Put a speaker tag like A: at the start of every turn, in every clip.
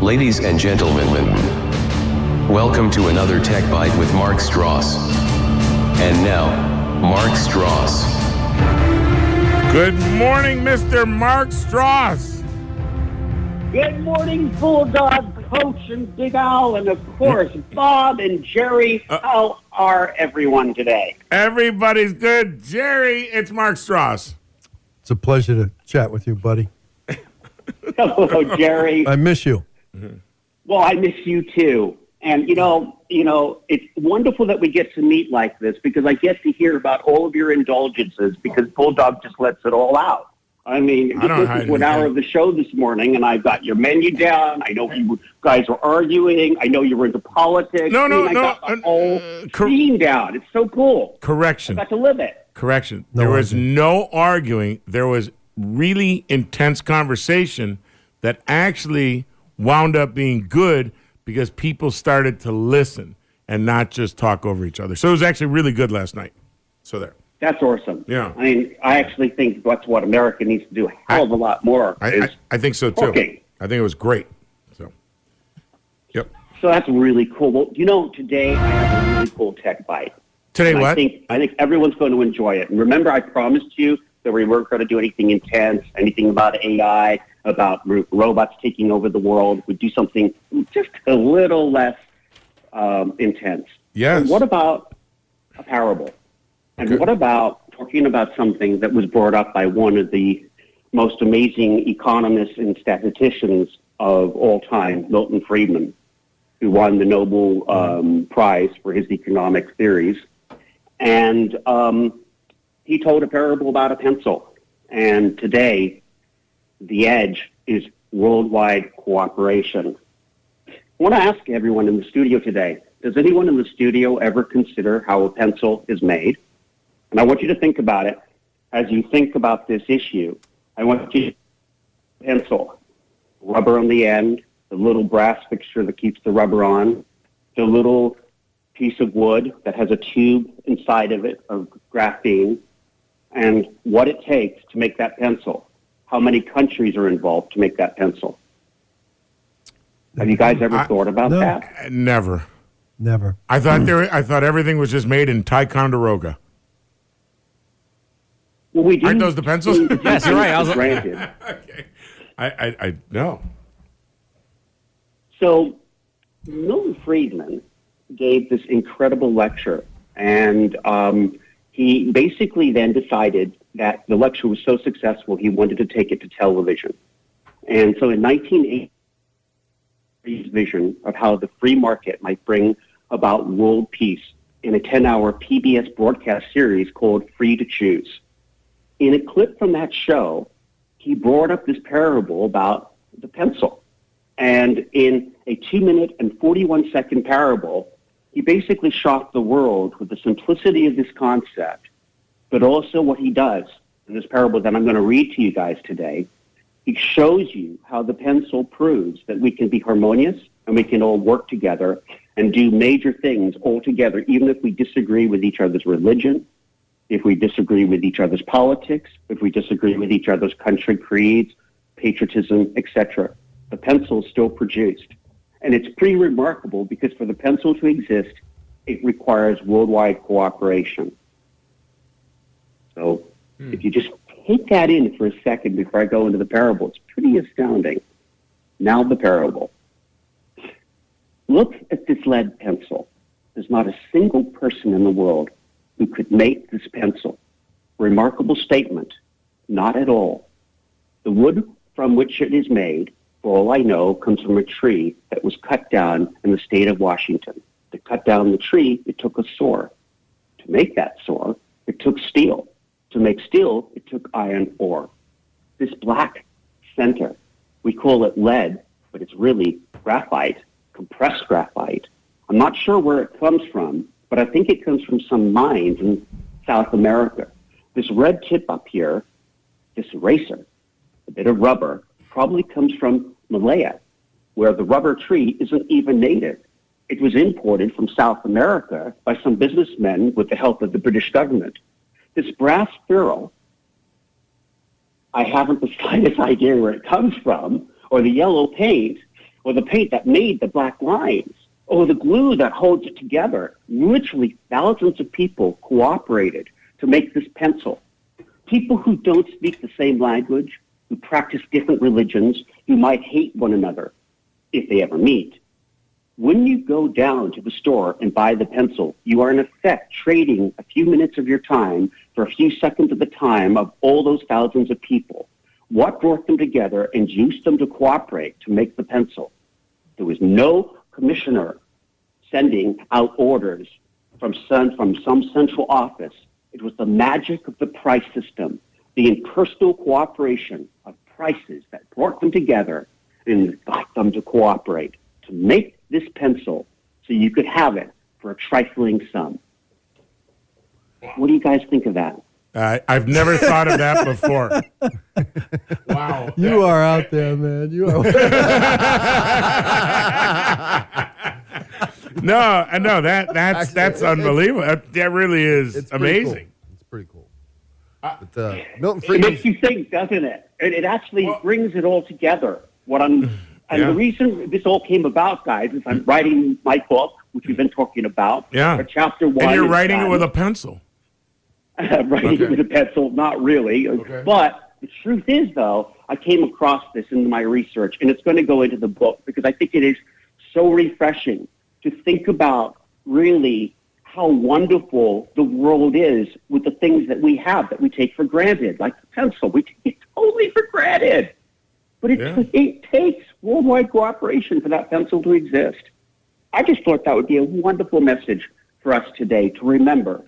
A: Ladies and gentlemen, welcome to another TechByte with Mark Stross. And now, Mark Stross.
B: Good morning, Mr. Mark Stross.
C: Good morning, Bulldog Coach and Big Al, and of course, Bob and Jerry. Uh, How are everyone today?
B: Everybody's good. Jerry, it's Mark Stross.
D: It's a pleasure to chat with you, buddy.
C: Hello, Jerry.
D: I miss you.
C: Well, I miss you too. And you know, you know, it's wonderful that we get to meet like this because I get to hear about all of your indulgences because Bulldog just lets it all out. I mean,
B: I
C: this is one hour of the show this morning, and I've got your menu down. I know you guys were arguing. I know you were into politics.
B: No, no,
C: I mean,
B: no,
C: I got the
B: uh,
C: whole
B: uh, cor-
C: scene down. It's so cool.
B: Correction.
C: Got to live it.
B: Correction.
D: No
B: there was
D: arguing.
B: no arguing. There was really intense conversation that actually wound up being good because people started to listen and not just talk over each other. So it was actually really good last night. So there.
C: That's awesome.
B: Yeah.
C: I mean, I actually think that's what America needs to do a hell of a lot more.
B: I, I, I think so too.
C: Okay.
B: I think it was great. So, yep.
C: so that's really cool. Well, you know, today I have a really cool tech bite.
B: Today,
C: And I
B: what?
C: think I think everyone's going to enjoy it. And remember, I promised you that we weren't going to do anything intense, anything about AI, about ro- robots taking over the world. We'd do something just a little less um, intense.
B: Yes.
C: And what about a parable? And what about talking about something that was brought up by one of the most amazing economists and statisticians of all time, Milton Friedman, who won the Nobel um, Prize for his economic theories. And um, he told a parable about a pencil. And today, the edge is worldwide cooperation. I want to ask everyone in the studio today does anyone in the studio ever consider how a pencil is made? And I want you to think about it as you think about this issue. I want you to pencil, rubber on the end, the little brass fixture that keeps the rubber on, the little piece of wood that has a tube inside of it of graphene, and what it takes to make that pencil. How many countries are involved to make that pencil? Have you guys ever
B: I-
C: thought about
D: No.
C: that?
B: Never.
D: Never.
B: I thought there. I thought everything was just made in Ticonderoga.
C: Well, we do.
B: Aren't those the pencils?
E: Yes, you're right. I was-
C: granted.
B: okay. I, I, I no.
C: So, Milton Friedman gave this incredible lecture, and um, he basically then decided that the lecture was so successful he wanted to take it to television. And so, in 1980, his vision of how the free market might bring about world peace in a 10-hour PBS broadcast series called Free to Choose. In a clip from that show, he brought up this parable about the pencil. And in a two minute and 41 second parable, he basically shocked the world with the simplicity of this concept, but also what he does in this parable that I'm going to read to you guys today. He shows you how the pencil proves that we can be harmonious and we can all work together and do major things all together, even if we disagree with each other's religion, if we disagree with each other's politics, if we disagree with each other's country creeds, patriotism, etc. The pencil is still produced. And it's pretty remarkable because for the pencil to exist, it requires worldwide cooperation. So if hmm. you just take that in for a second before I go into the parable, it's pretty astounding. Now the parable. Look at this lead pencil. There's not a single person in the world who could make this pencil. Remarkable statement. Not at all. The wood from which it is made, for all I know, comes from a tree that was cut down in the state of Washington. To cut down the tree, it took a saw. To make that saw, it took steel. To make steel, it took iron ore. This black center, we call it lead, but it's really graphite, compressed graphite. I'm not sure where it comes from, but I think it comes from some mines in South America. This red tip up here, this eraser, a bit of rubber, probably comes from Malaya, where the rubber tree isn't even native. It was imported from South America by some businessmen with the help of the British government. This brass ferrule, I haven't the slightest idea where it comes from, or the yellow paint, or the paint that made the black lines, or the glue that holds it together. Literally thousands of people cooperated to make this pencil. People who don't speak the same language, who practice different religions, who might hate one another if they ever meet. When you go down to the store and buy the pencil, you are in effect trading a few minutes of your time for a few seconds of the time of all those thousands of people. What brought them together and induced them to cooperate to make the pencil? There was no commissioner sending out orders from some, from some central office. It was the magic of the price system, the impersonal cooperation of prices that brought them together and got them to cooperate to make this pencil so you could have it for a trifling sum. What do you guys think of that?
B: Uh, I've never thought of that before. wow.
D: You are out there, man. You are.
B: No, I know that that's
E: Actually,
B: that's
E: it- it-
B: unbelievable. That, that really is
E: It's pretty cool.
B: amazing.
E: It's pretty cool. But uh, Milton
C: It makes you think, doesn't it? It, it actually
B: Well-
C: brings it all together. What I'm, and
B: Yeah.
C: the reason this all came about, guys, is I'm writing my book, which we've been talking about.
B: Yeah.
C: For chapter one.
B: And you're
C: is
B: writing it with a pencil.
C: writing
B: Okay.
C: with a pencil, not really. But the truth is, though, I came across this in my research, and it's going to go into the book because I think it is so refreshing to think about really how wonderful the world is with the things that we have that we take for granted, like the pencil. We take it totally for granted. But it,
B: Yeah.
C: it takes worldwide cooperation for that pencil to exist. I just thought that would be a wonderful message for us today to remember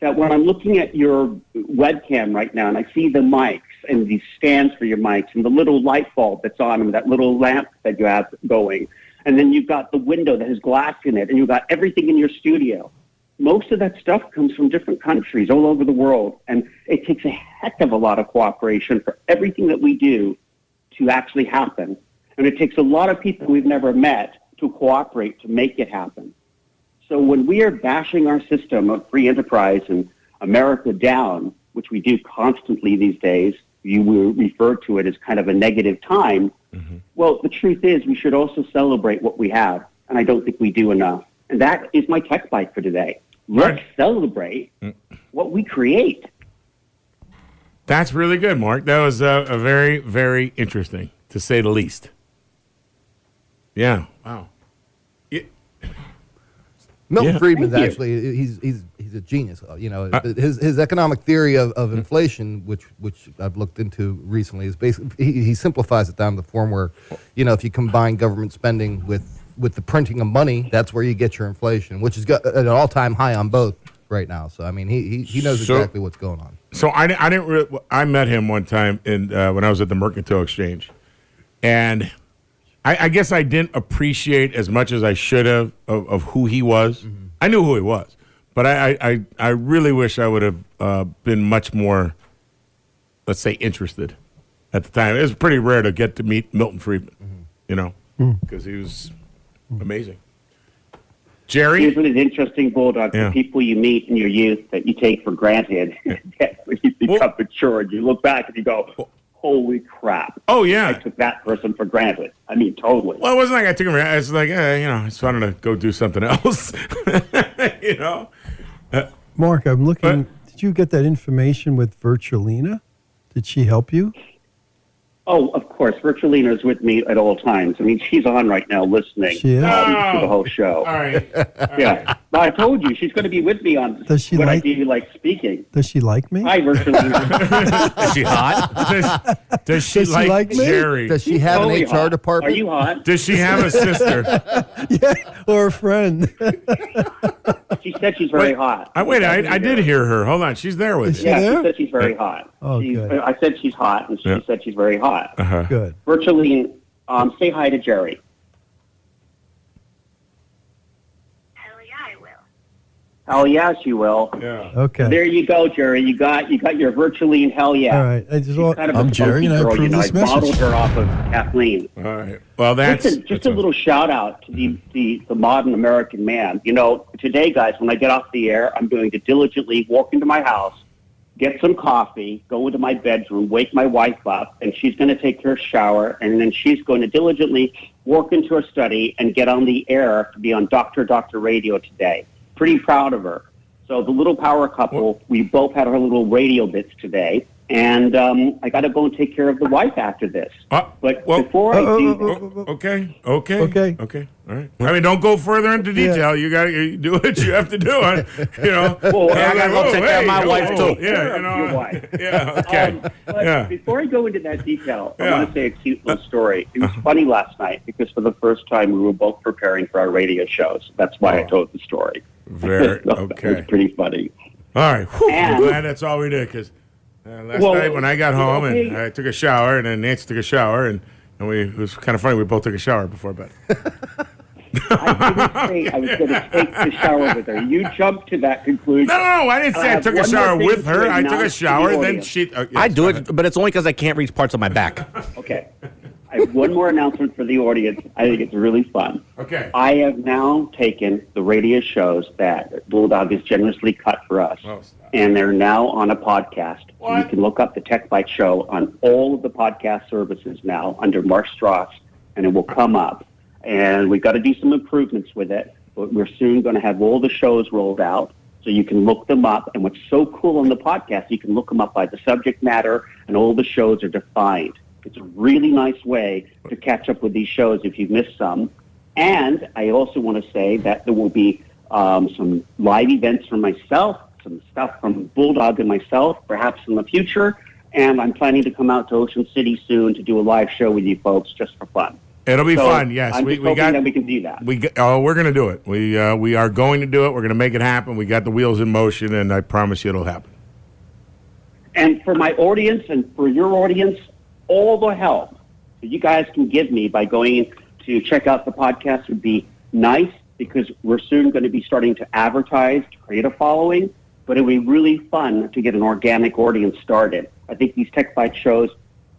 C: that when I'm looking at your webcam right now and I see the mics and these stands for your mics and the little light bulb that's on them, that little lamp that you have going, and then you've got the window that has glass in it, and you've got everything in your studio. Most of that stuff comes from different countries all over the world, and it takes a heck of a lot of cooperation for everything that we do to actually happen. And it takes a lot of people we've never met to cooperate to make it happen. So when we are bashing our system of free enterprise and America down, which we do constantly these days, you will refer to it as kind of a negative time. Well, the truth is we should also celebrate what we have, and I don't think we do enough. And that is my tech bite for today. Let's
B: Right.
C: celebrate what we create.
B: That's really good, Mark. That was uh, a very, very interesting, to say the least. Yeah. Wow. It-
E: Milton
B: Yeah.
E: Friedman's
C: Thank you.
E: actually he's he's he's a genius. You know, his his economic theory of, of inflation, which which I've looked into recently, is basically he, he simplifies it down to the form where, you know, if you combine government spending with with the printing of money, that's where you get your inflation, which is got at an all time high on both right now. So I mean, he he, he knows
B: So-
E: exactly what's going on.
B: So I, I didn't. Re- I met him one time in uh, when I was at the Mercantile Exchange, and I, I guess I didn't appreciate as much as I should have of, of who he was. Mm-hmm. I knew who he was, but I I, I, I really wish I would have uh, been much more, let's say, interested at the time. It was pretty rare to get to meet Milton Friedman, mm-hmm. you know, mm. because he was mm. amazing. Jerry,
C: Isn't it interesting, Bulldog,
B: Yeah.
C: the people you meet in your youth that you take for granted, that when you become
B: Well-
C: mature and you look back and you go, holy crap.
B: oh yeah.
C: I took that person for granted. I mean, totally.
B: Well, it wasn't like I took him. for I was like, eh, you know, I just wanted to go do something else. you know,
D: Mark, I'm looking.
B: But-
D: did you get that information with Virtualina? Did she help you?
C: Oh, of course. Virtualina is with me at all times. I mean, she's on right now listening
D: She is?
C: um, to the whole show.
B: all right.
C: Yeah. But I told you, she's going to be with me on
D: Does she
C: when
D: like-
C: I do like speaking.
D: Does she like me?
C: Hi, Virtualina.
F: Is she hot?
B: Does, does she
D: Does she
B: like,
D: like me?
B: Jerry?
E: Does she have
C: Totally
E: an HR
C: hot.
E: department?
C: Are you hot?
B: Does she have a sister?
D: yeah, or a friend.
C: She said she's very
B: Wait,
C: hot.
B: I wait. I, I did hear her. Hold on. She's there with
D: Is
B: you.
D: she
C: Yeah,
D: there?
C: she said she's very hot.
D: Oh,
C: She's-
D: good.
C: I said she's hot, and she
B: Yeah.
C: said she's very hot.
B: Uh-huh.
D: Good.
C: Virtually, um, say hi to Jerry.
G: Hell yeah, I will.
C: Oh yes, you will.
B: Yeah.
D: Okay.
C: There you go, Jerry. You got you got your virtually in hell yeah.
D: All right. I just
C: She's
D: want,
C: kind of a
F: I'm Jerry, and I
C: spunky girl, you
F: approve
C: know,
F: this
C: I modeled
F: message.
C: her off of Kathleen.
B: All right. Well, that's
C: Listen, just
B: that's
C: a little shout out to the, mm-hmm. the, the modern American man. You know, today, guys, when I get off the air, I'm going to diligently walk into my house, get some coffee, go into my bedroom, wake my wife up, and she's going to take her shower, and then she's going to diligently walk into her study and get on the air to be on Doctor Doctor Radio today. Pretty proud of her. So the little power couple, we both had our little radio bits today, and um, I got to go and take care of the wife after this.
B: Uh,
C: but
B: well-
C: before I
D: Uh,
C: do,
D: uh,
C: this,
B: Oh, okay, okay,
D: Okay.
B: okay. All right. I mean, don't go further into detail. You got to do what you have to do. I- You know.
C: Well,
F: Hey, I gotta go
B: Oh,
F: take care of my
B: hey,
F: wife,
B: oh,
F: too.
B: Yeah, you
C: Your wife.
B: Yeah. Okay.
C: Um, but
B: yeah.
C: before I go into that detail, I
B: Yeah.
C: want to say a cute little story. It was funny last night because for the first time we were both preparing for our radio shows. That's why I
B: Oh.
C: told the story.
B: Very
C: So
B: okay.
C: It was pretty funny.
B: All right. Whew, I'm
C: And-
B: glad that's all we did because uh, last
C: Well,
B: night when I got home and
C: okay.
B: I took a shower and then Nancy took a shower and, and we it was kind of funny. We both took a shower before bed.
C: I didn't say I was going to take the shower with her. You jumped to that conclusion.
B: No, no, no. I didn't say I
C: have
B: took a shower with her. I took a
C: announce to the
B: shower. Then she. Uh, yes,
F: I do it,
B: ahead.
F: but it's only because I can't reach parts of my back.
C: Okay. I have one more announcement for the audience. I think it's really fun.
B: Okay.
C: I have now taken the radio shows that Bulldog has generously cut for us,
B: Oh,
C: and they're now on a podcast.
B: What?
C: you can look up the TechByte Show on all of the podcast services now under Mark Stross, and it will come up. And we've got to do some improvements with it, but we're soon going to have all the shows rolled out. So you can look them up. And what's so cool on the podcast, you can look them up by the subject matter, and all the shows are defined. It's a really nice way to catch up with these shows if you've missed some. And I also want to say that there will be um, some live events from myself, some stuff from Bulldog and myself, perhaps in the future. And I'm planning to come out to Ocean City soon to do a live show with you folks just for fun.
B: It'll be
C: So
B: fun. Yes,
C: I'm
B: we, we got.
C: that we can do that.
B: We oh, we're gonna do it. We uh, we are going to do it. We're gonna make it happen. We got the wheels in motion, and I promise you it'll happen.
C: And for my audience and for your audience, all the help that you guys can give me by going to check out the podcast would be nice because we're soon going to be starting to advertise to create a following. But it would be really fun to get an organic audience started. I think these TechByte shows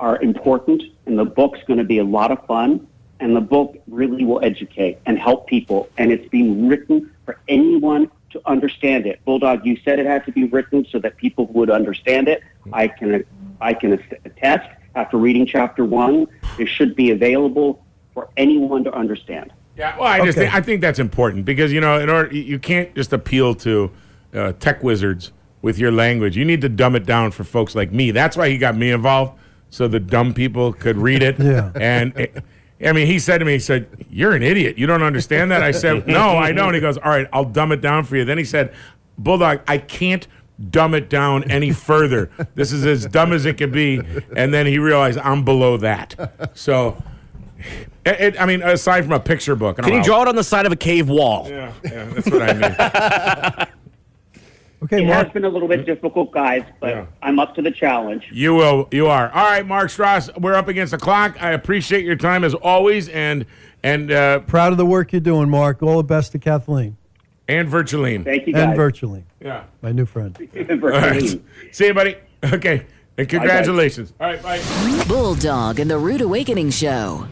C: are important, and the book's going to be a lot of fun. And the book really will educate and help people. And it's being written for anyone to understand it. Bulldog, you said it had to be written so that people would understand it. Mm-hmm. I can I can attest. After reading chapter one, it should be available for anyone to understand.
B: Yeah, well, I just
D: Okay.
B: think, I think that's important because you know, in order you- you can't just appeal to uh, tech wizards with your language. You need to dumb it down for folks like me. That's why he got me involved, so the dumb people could read it.
D: Yeah.
B: And it, I mean, he said to me, he said, "You're an idiot. You don't understand that." I said, "No, I don't." He goes, "All right, I'll dumb it down for you." Then he said, "Bulldog, I can't." Dumb it down any further. This is as dumb as it can be. And then he realized I'm below that. So, it, it- I mean, aside from a picture book,
F: Can
B: I'm
F: you draw it on the side of a cave wall?
B: Yeah, yeah, that's what I mean.
D: Okay,
C: It
D: Mark.
C: has been a little bit difficult, guys, but
B: Yeah.
C: I'm up to the challenge.
B: You will. You are. All right, Mark Stross. We're up against the clock. I appreciate your time as always, and and uh,
D: Proud of the work you're doing, Mark. All the best to Kathleen
B: and Virtualina.
C: Thank you, guys.
D: and
C: guys.
D: virtually,
B: Yeah.
D: my new friend.
B: All right. See you, buddy. Okay. And congratulations. All right. Bye.
H: Bulldog and the Rude Awakening Show.